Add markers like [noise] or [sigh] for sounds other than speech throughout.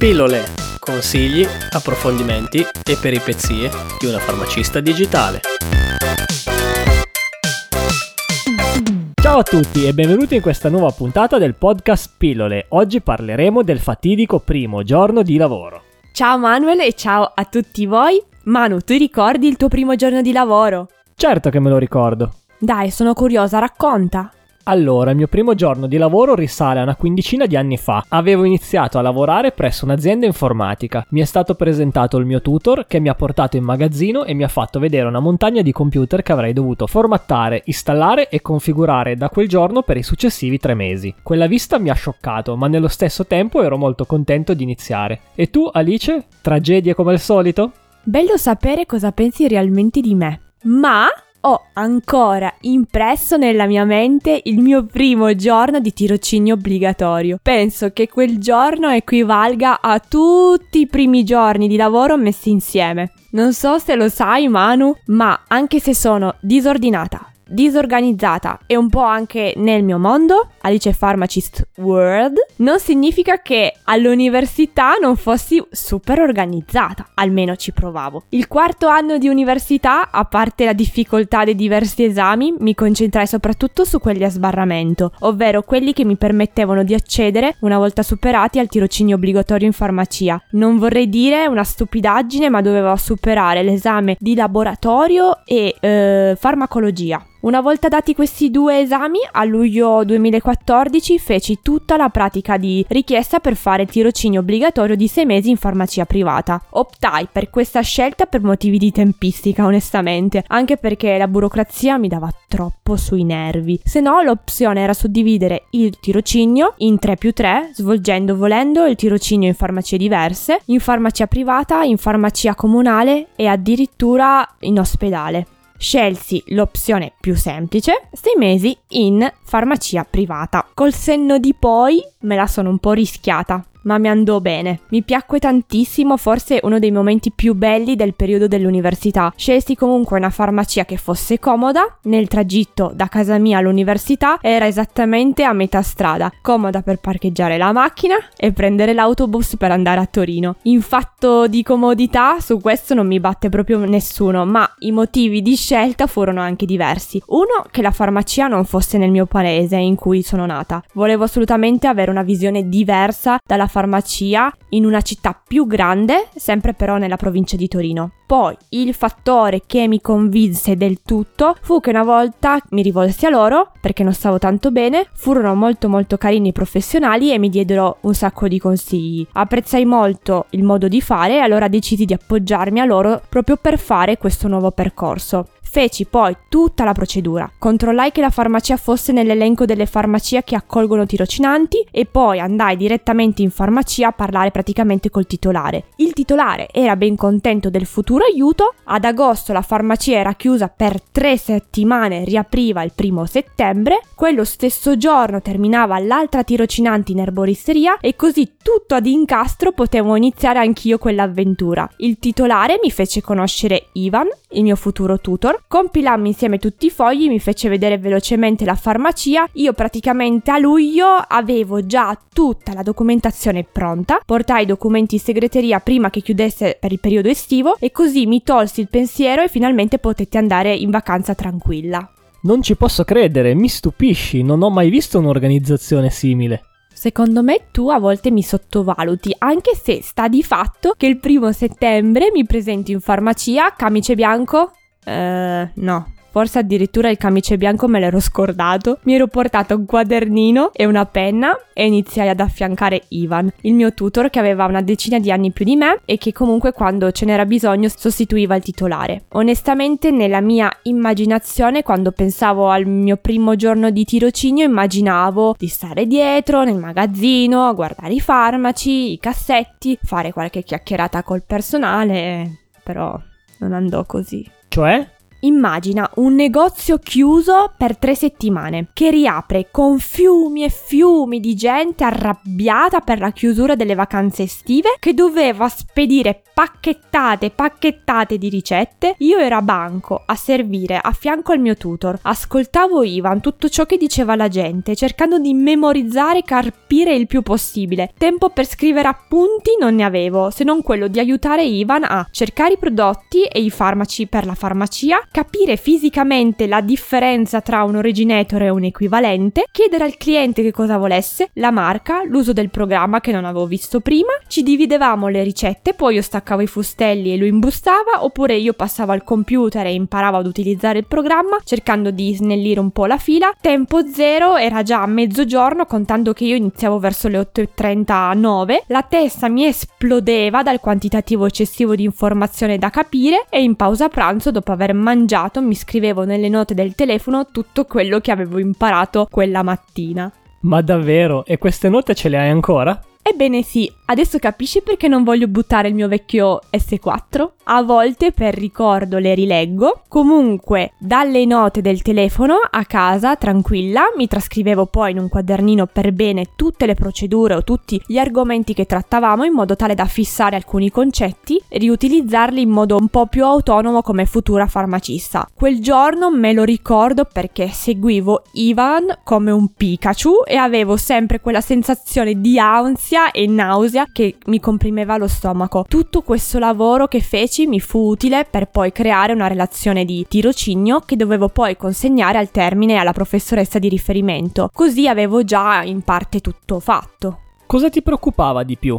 Pillole, consigli, approfondimenti e peripezie di una farmacista digitale. Ciao a tutti e benvenuti in questa nuova puntata del podcast Pillole. Oggi parleremo del fatidico primo giorno di lavoro. Ciao Manuel e ciao a tutti voi. Manu, tu ricordi il tuo primo giorno di lavoro? Certo che me lo ricordo. Dai, sono curiosa, racconta. Allora, il mio primo giorno di lavoro risale a una quindicina di anni fa. Avevo iniziato a lavorare presso un'azienda informatica. Mi è stato presentato il mio tutor che mi ha portato in magazzino e mi ha fatto vedere una montagna di computer che avrei dovuto formattare, installare e configurare da quel giorno per i successivi tre mesi. Quella vista mi ha scioccato, ma nello stesso tempo ero molto contento di iniziare. E tu, Alice? Tragedie come al solito? Bello sapere cosa pensi realmente di me. Ma ho ancora impresso nella mia mente il mio primo giorno di tirocinio obbligatorio. Penso che quel giorno equivalga a tutti i primi giorni di lavoro messi insieme. Non so se lo sai, Manu, ma anche se sono disordinata, disorganizzata e un po' anche nel mio mondo, Alice Pharmacist World, non significa che all'università non fossi super organizzata, almeno ci provavo. Il quarto anno di università, a parte la difficoltà dei diversi esami, mi concentrai soprattutto su quelli a sbarramento, ovvero quelli che mi permettevano di accedere, una volta superati, al tirocinio obbligatorio in farmacia. Non vorrei dire una stupidaggine, ma dovevo superare l'esame di laboratorio e eh, farmacologia. Una volta dati questi due esami, a luglio 2014 feci tutta la pratica di richiesta per fare tirocinio obbligatorio di sei mesi in farmacia privata. Optai per questa scelta per motivi di tempistica, onestamente, anche perché la burocrazia mi dava troppo sui nervi. Se no, l'opzione era suddividere il tirocinio in 3 più 3, svolgendo volendo il tirocinio in farmacie diverse, in farmacia privata, in farmacia comunale e addirittura in ospedale. Scelsi l'opzione più semplice, 6 mesi in farmacia privata. Col senno di poi me la sono un po' rischiata ma mi andò bene. Mi piacque tantissimo, forse uno dei momenti più belli del periodo dell'università. Scelsi comunque una farmacia che fosse comoda, nel tragitto da casa mia all'università era esattamente a metà strada, comoda per parcheggiare la macchina e prendere l'autobus per andare a Torino. In fatto di comodità su questo non mi batte proprio nessuno, ma i motivi di scelta furono anche diversi. Uno, che la farmacia non fosse nel mio paese in cui sono nata. Volevo assolutamente avere una visione diversa dalla farmacia in una città più grande, sempre però nella provincia di Torino. Poi il fattore che mi convinse del tutto fu che una volta mi rivolsi a loro perché non stavo tanto bene, furono molto molto carini professionali e mi diedero un sacco di consigli. Apprezzai molto il modo di fare e allora decisi di appoggiarmi a loro proprio per fare questo nuovo percorso. Feci poi tutta la procedura. Controllai che la farmacia fosse nell'elenco delle farmacie che accolgono tirocinanti e poi andai direttamente in farmacia a parlare praticamente col titolare. Il titolare era ben contento del futuro aiuto. Ad agosto la farmacia era chiusa per tre settimane, riapriva il primo settembre. Quello stesso giorno terminava l'altra tirocinante in erboristeria e così tutto ad incastro potevo iniziare anch'io quell'avventura. Il titolare mi fece conoscere Ivan, il mio futuro tutor, compilammo insieme tutti i fogli, mi fece vedere velocemente la farmacia, io praticamente a luglio avevo già tutta la documentazione pronta, portai i documenti in segreteria prima che chiudesse per il periodo estivo e così mi tolsi il pensiero e finalmente potetti andare in vacanza tranquilla. Non ci posso credere, mi stupisci, non ho mai visto un'organizzazione simile. Secondo me tu a volte mi sottovaluti, anche se sta di fatto che il primo settembre mi presento in farmacia, camice bianco, eh, no, forse addirittura il camice bianco me l'ero scordato. Mi ero portato un quadernino e una penna e iniziai ad affiancare Ivan, il mio tutor che aveva una decina di anni più di me e che comunque quando ce n'era bisogno sostituiva il titolare. Onestamente nella mia immaginazione quando pensavo al mio primo giorno di tirocinio immaginavo di stare dietro nel magazzino, guardare i farmaci, i cassetti, fare qualche chiacchierata col personale, però non andò così. Cioè? Immagina un negozio chiuso per tre settimane, che riapre con fiumi e fiumi di gente arrabbiata per la chiusura delle vacanze estive, che doveva spedire pacchettate e pacchettate di ricette. Io ero a banco a servire a fianco al mio tutor, ascoltavo Ivan tutto ciò che diceva la gente, cercando di memorizzare e carpire il più possibile. Tempo per scrivere appunti non ne avevo, se non quello di aiutare Ivan a cercare i prodotti e i farmaci per la farmacia, capire fisicamente la differenza tra un originator e un equivalente, chiedere al cliente che cosa volesse, la marca, l'uso del programma che non avevo visto prima, ci dividevamo le ricette, poi io staccavo i fustelli e lui imbustava, oppure io passavo al computer e imparavo ad utilizzare il programma, cercando di snellire un po' la fila. Tempo zero era già a mezzogiorno, contando che io iniziavo verso le 8.39, la testa mi esplodeva dal quantitativo eccessivo di informazione da capire e in pausa pranzo, dopo aver mangiato, mangiato mi scrivevo nelle note del telefono tutto quello che avevo imparato quella mattina. Ma davvero? E queste note ce le hai ancora? Ebbene sì, adesso capisci perché non voglio buttare il mio vecchio S4? A volte per ricordo le rileggo. Comunque, dalle note del telefono a casa, tranquilla, mi trascrivevo poi in un quadernino per bene tutte le procedure o tutti gli argomenti che trattavamo in modo tale da fissare alcuni concetti e riutilizzarli in modo un po' più autonomo come futura farmacista. Quel giorno me lo ricordo perché seguivo Ivan come un Pikachu e avevo sempre quella sensazione di ansia e nausea che mi comprimeva lo stomaco. Tutto questo lavoro che feci mi fu utile per poi creare una relazione di tirocinio che dovevo poi consegnare al termine alla professoressa di riferimento. Così avevo già in parte tutto fatto. Cosa ti preoccupava di più?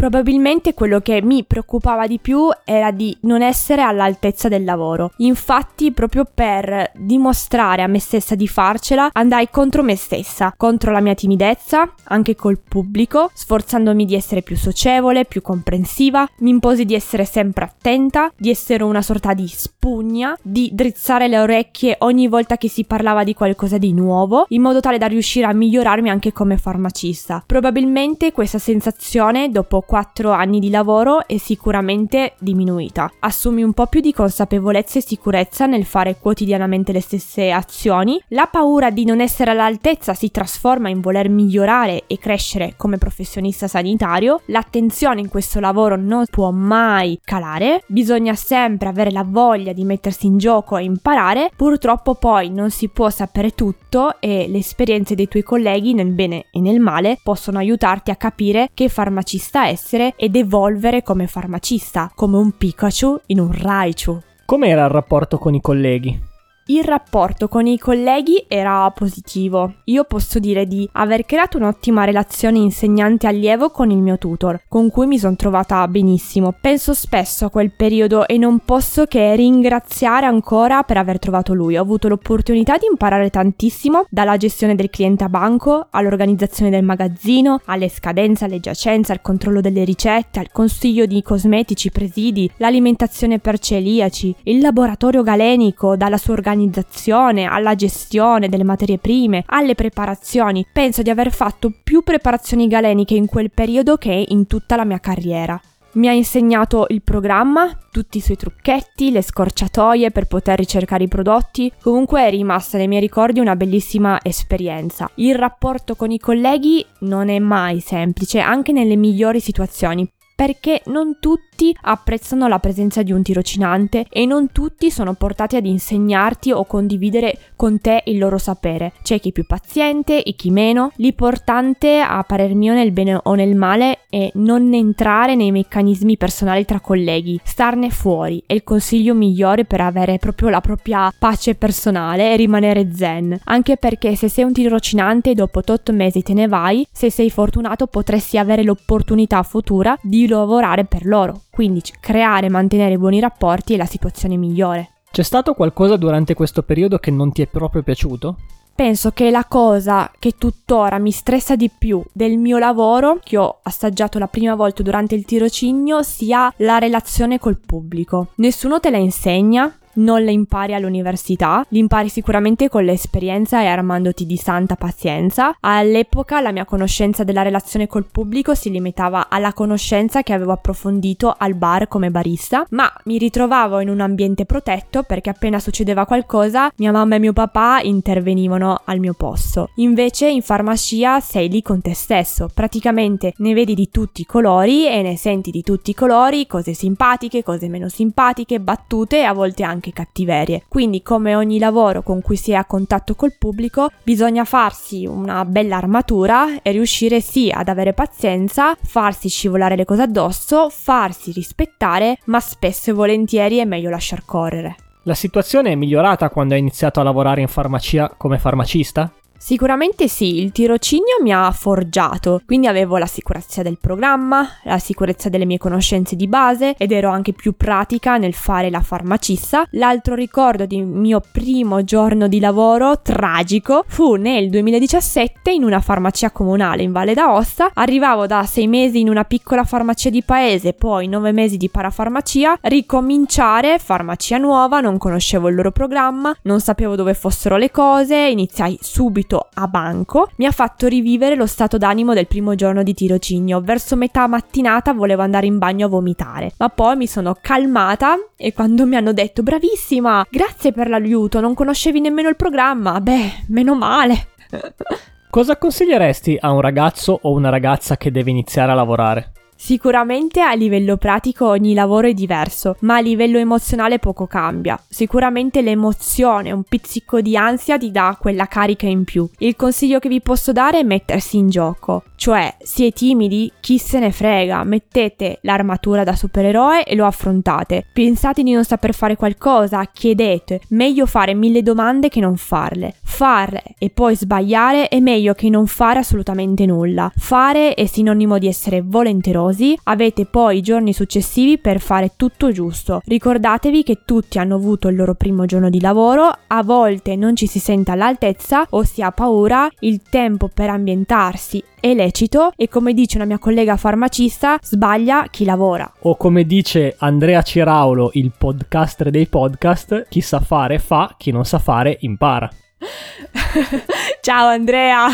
Probabilmente quello che mi preoccupava di più era di non essere all'altezza del lavoro. Infatti, proprio per dimostrare a me stessa di farcela, andai contro me stessa, contro la mia timidezza, anche col pubblico, sforzandomi di essere più socievole, più comprensiva, mi imposi di essere sempre attenta, di essere una sorta di spugna, di drizzare le orecchie ogni volta che si parlava di qualcosa di nuovo, in modo tale da riuscire a migliorarmi anche come farmacista. Probabilmente questa sensazione, dopo 4 anni di lavoro è sicuramente diminuita. Assumi un po' più di consapevolezza e sicurezza nel fare quotidianamente le stesse azioni. La paura di non essere all'altezza si trasforma in voler migliorare e crescere come professionista sanitario. L'attenzione in questo lavoro non può mai calare. Bisogna sempre avere la voglia di mettersi in gioco e imparare. Purtroppo poi non si può sapere tutto e le esperienze dei tuoi colleghi nel bene e nel male possono aiutarti a capire che farmacista è essere ed evolvere come farmacista, come un Pikachu in un Raichu. Com'era il rapporto con i colleghi? Il rapporto con i colleghi era positivo. Io posso dire di aver creato un'ottima relazione insegnante-allievo con il mio tutor, con cui mi sono trovata benissimo. Penso spesso a quel periodo e non posso che ringraziare ancora per aver trovato lui. Ho avuto l'opportunità di imparare tantissimo, dalla gestione del cliente a banco, all'organizzazione del magazzino, alle scadenze, alle giacenze, al controllo delle ricette, al consiglio di cosmetici, presidi, l'alimentazione per celiaci, il laboratorio galenico, dalla sua organizzazione all'organizzazione, alla gestione delle materie prime, alle preparazioni. Penso di aver fatto più preparazioni galeniche in quel periodo che in tutta la mia carriera. Mi ha insegnato il programma, tutti i suoi trucchetti, le scorciatoie per poter ricercare i prodotti. Comunque è rimasta nei miei ricordi una bellissima esperienza. Il rapporto con i colleghi non è mai semplice, anche nelle migliori situazioni, perché non tutti apprezzano la presenza di un tirocinante e non tutti sono portati ad insegnarti o condividere con te il loro sapere. C'è chi è più paziente e chi meno. L'importante, a parer mio, nel bene o nel male, è non entrare nei meccanismi personali tra colleghi, starne fuori. È il consiglio migliore per avere proprio la propria pace personale e rimanere zen. Anche perché se sei un tirocinante e dopo 8 mesi te ne vai, se sei fortunato potresti avere l'opportunità futura di lavorare per loro. Quindi creare e mantenere buoni rapporti è la situazione migliore. C'è stato qualcosa durante questo periodo che non ti è proprio piaciuto? Penso che la cosa che tuttora mi stressa di più del mio lavoro, che ho assaggiato la prima volta durante il tirocinio, sia la relazione col pubblico. Nessuno te la insegna, non le impari all'università, li impari sicuramente con l'esperienza e armandoti di santa pazienza. All'epoca la mia conoscenza della relazione col pubblico si limitava alla conoscenza che avevo approfondito al bar come barista, ma mi ritrovavo in un ambiente protetto perché appena succedeva qualcosa mia mamma e mio papà intervenivano al mio posto. Invece in farmacia sei lì con te stesso, praticamente ne vedi di tutti i colori e ne senti di tutti i colori, cose simpatiche, cose meno simpatiche, battute e a volte anche cattiverie. Quindi come ogni lavoro con cui si è a contatto col pubblico, bisogna farsi una bella armatura e riuscire sì ad avere pazienza, farsi scivolare le cose addosso, farsi rispettare, ma spesso e volentieri è meglio lasciar correre. La situazione è migliorata quando hai iniziato a lavorare in farmacia come farmacista? Sicuramente sì, il tirocinio mi ha forgiato, quindi avevo la sicurezza del programma, la sicurezza delle mie conoscenze di base ed ero anche più pratica nel fare la farmacista. L'altro ricordo di mio primo giorno di lavoro tragico fu nel 2017 in una farmacia comunale in Valle d'Aosta. Arrivavo da sei mesi in una piccola farmacia di paese, poi nove mesi di parafarmacia, ricominciare, farmacia nuova, non conoscevo il loro programma, non sapevo dove fossero le cose, iniziai subito subito a banco mi ha fatto rivivere lo stato d'animo del primo giorno di tirocinio. Verso metà mattinata volevo andare in bagno a vomitare, ma poi mi sono calmata e quando mi hanno detto bravissima, grazie per l'aiuto, non conoscevi nemmeno il programma, beh, meno male. [laughs] Cosa consiglieresti a un ragazzo o una ragazza che deve iniziare a lavorare? Sicuramente a livello pratico ogni lavoro è diverso, ma a livello emozionale poco cambia. Sicuramente l'emozione, un pizzico di ansia ti dà quella carica in più. Il consiglio che vi posso dare è mettersi in gioco, cioè siete timidi, chi se ne frega, mettete l'armatura da supereroe e lo affrontate. Pensate di non saper fare qualcosa, chiedete, meglio fare mille domande che non farle. Farle e poi sbagliare è meglio che non fare assolutamente nulla. Fare è sinonimo di essere volenterosi avete poi i giorni successivi per fare tutto giusto. Ricordatevi che tutti hanno avuto il loro primo giorno di lavoro, a volte non ci si sente all'altezza o si ha paura, il tempo per ambientarsi è lecito e come dice una mia collega farmacista, sbaglia chi lavora. O come dice Andrea Ciraulo, il podcaster dei podcast, chi sa fare fa, chi non sa fare impara. [laughs] Ciao Andrea!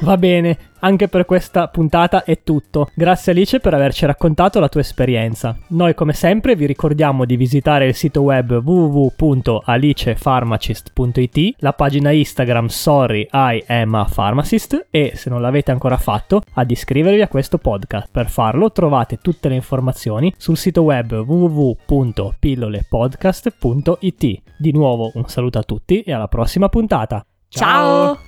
Va bene, anche per questa puntata è tutto. Grazie Alice per averci raccontato la tua esperienza. Noi come sempre vi ricordiamo di visitare il sito web www.alicepharmacist.it, la pagina Instagram Sorry I am a pharmacist e se non l'avete ancora fatto ad iscrivervi a questo podcast. Per farlo trovate tutte le informazioni sul sito web www.pillolepodcast.it. Di nuovo un saluto a tutti e alla prossima puntata. Ciao. Ciao.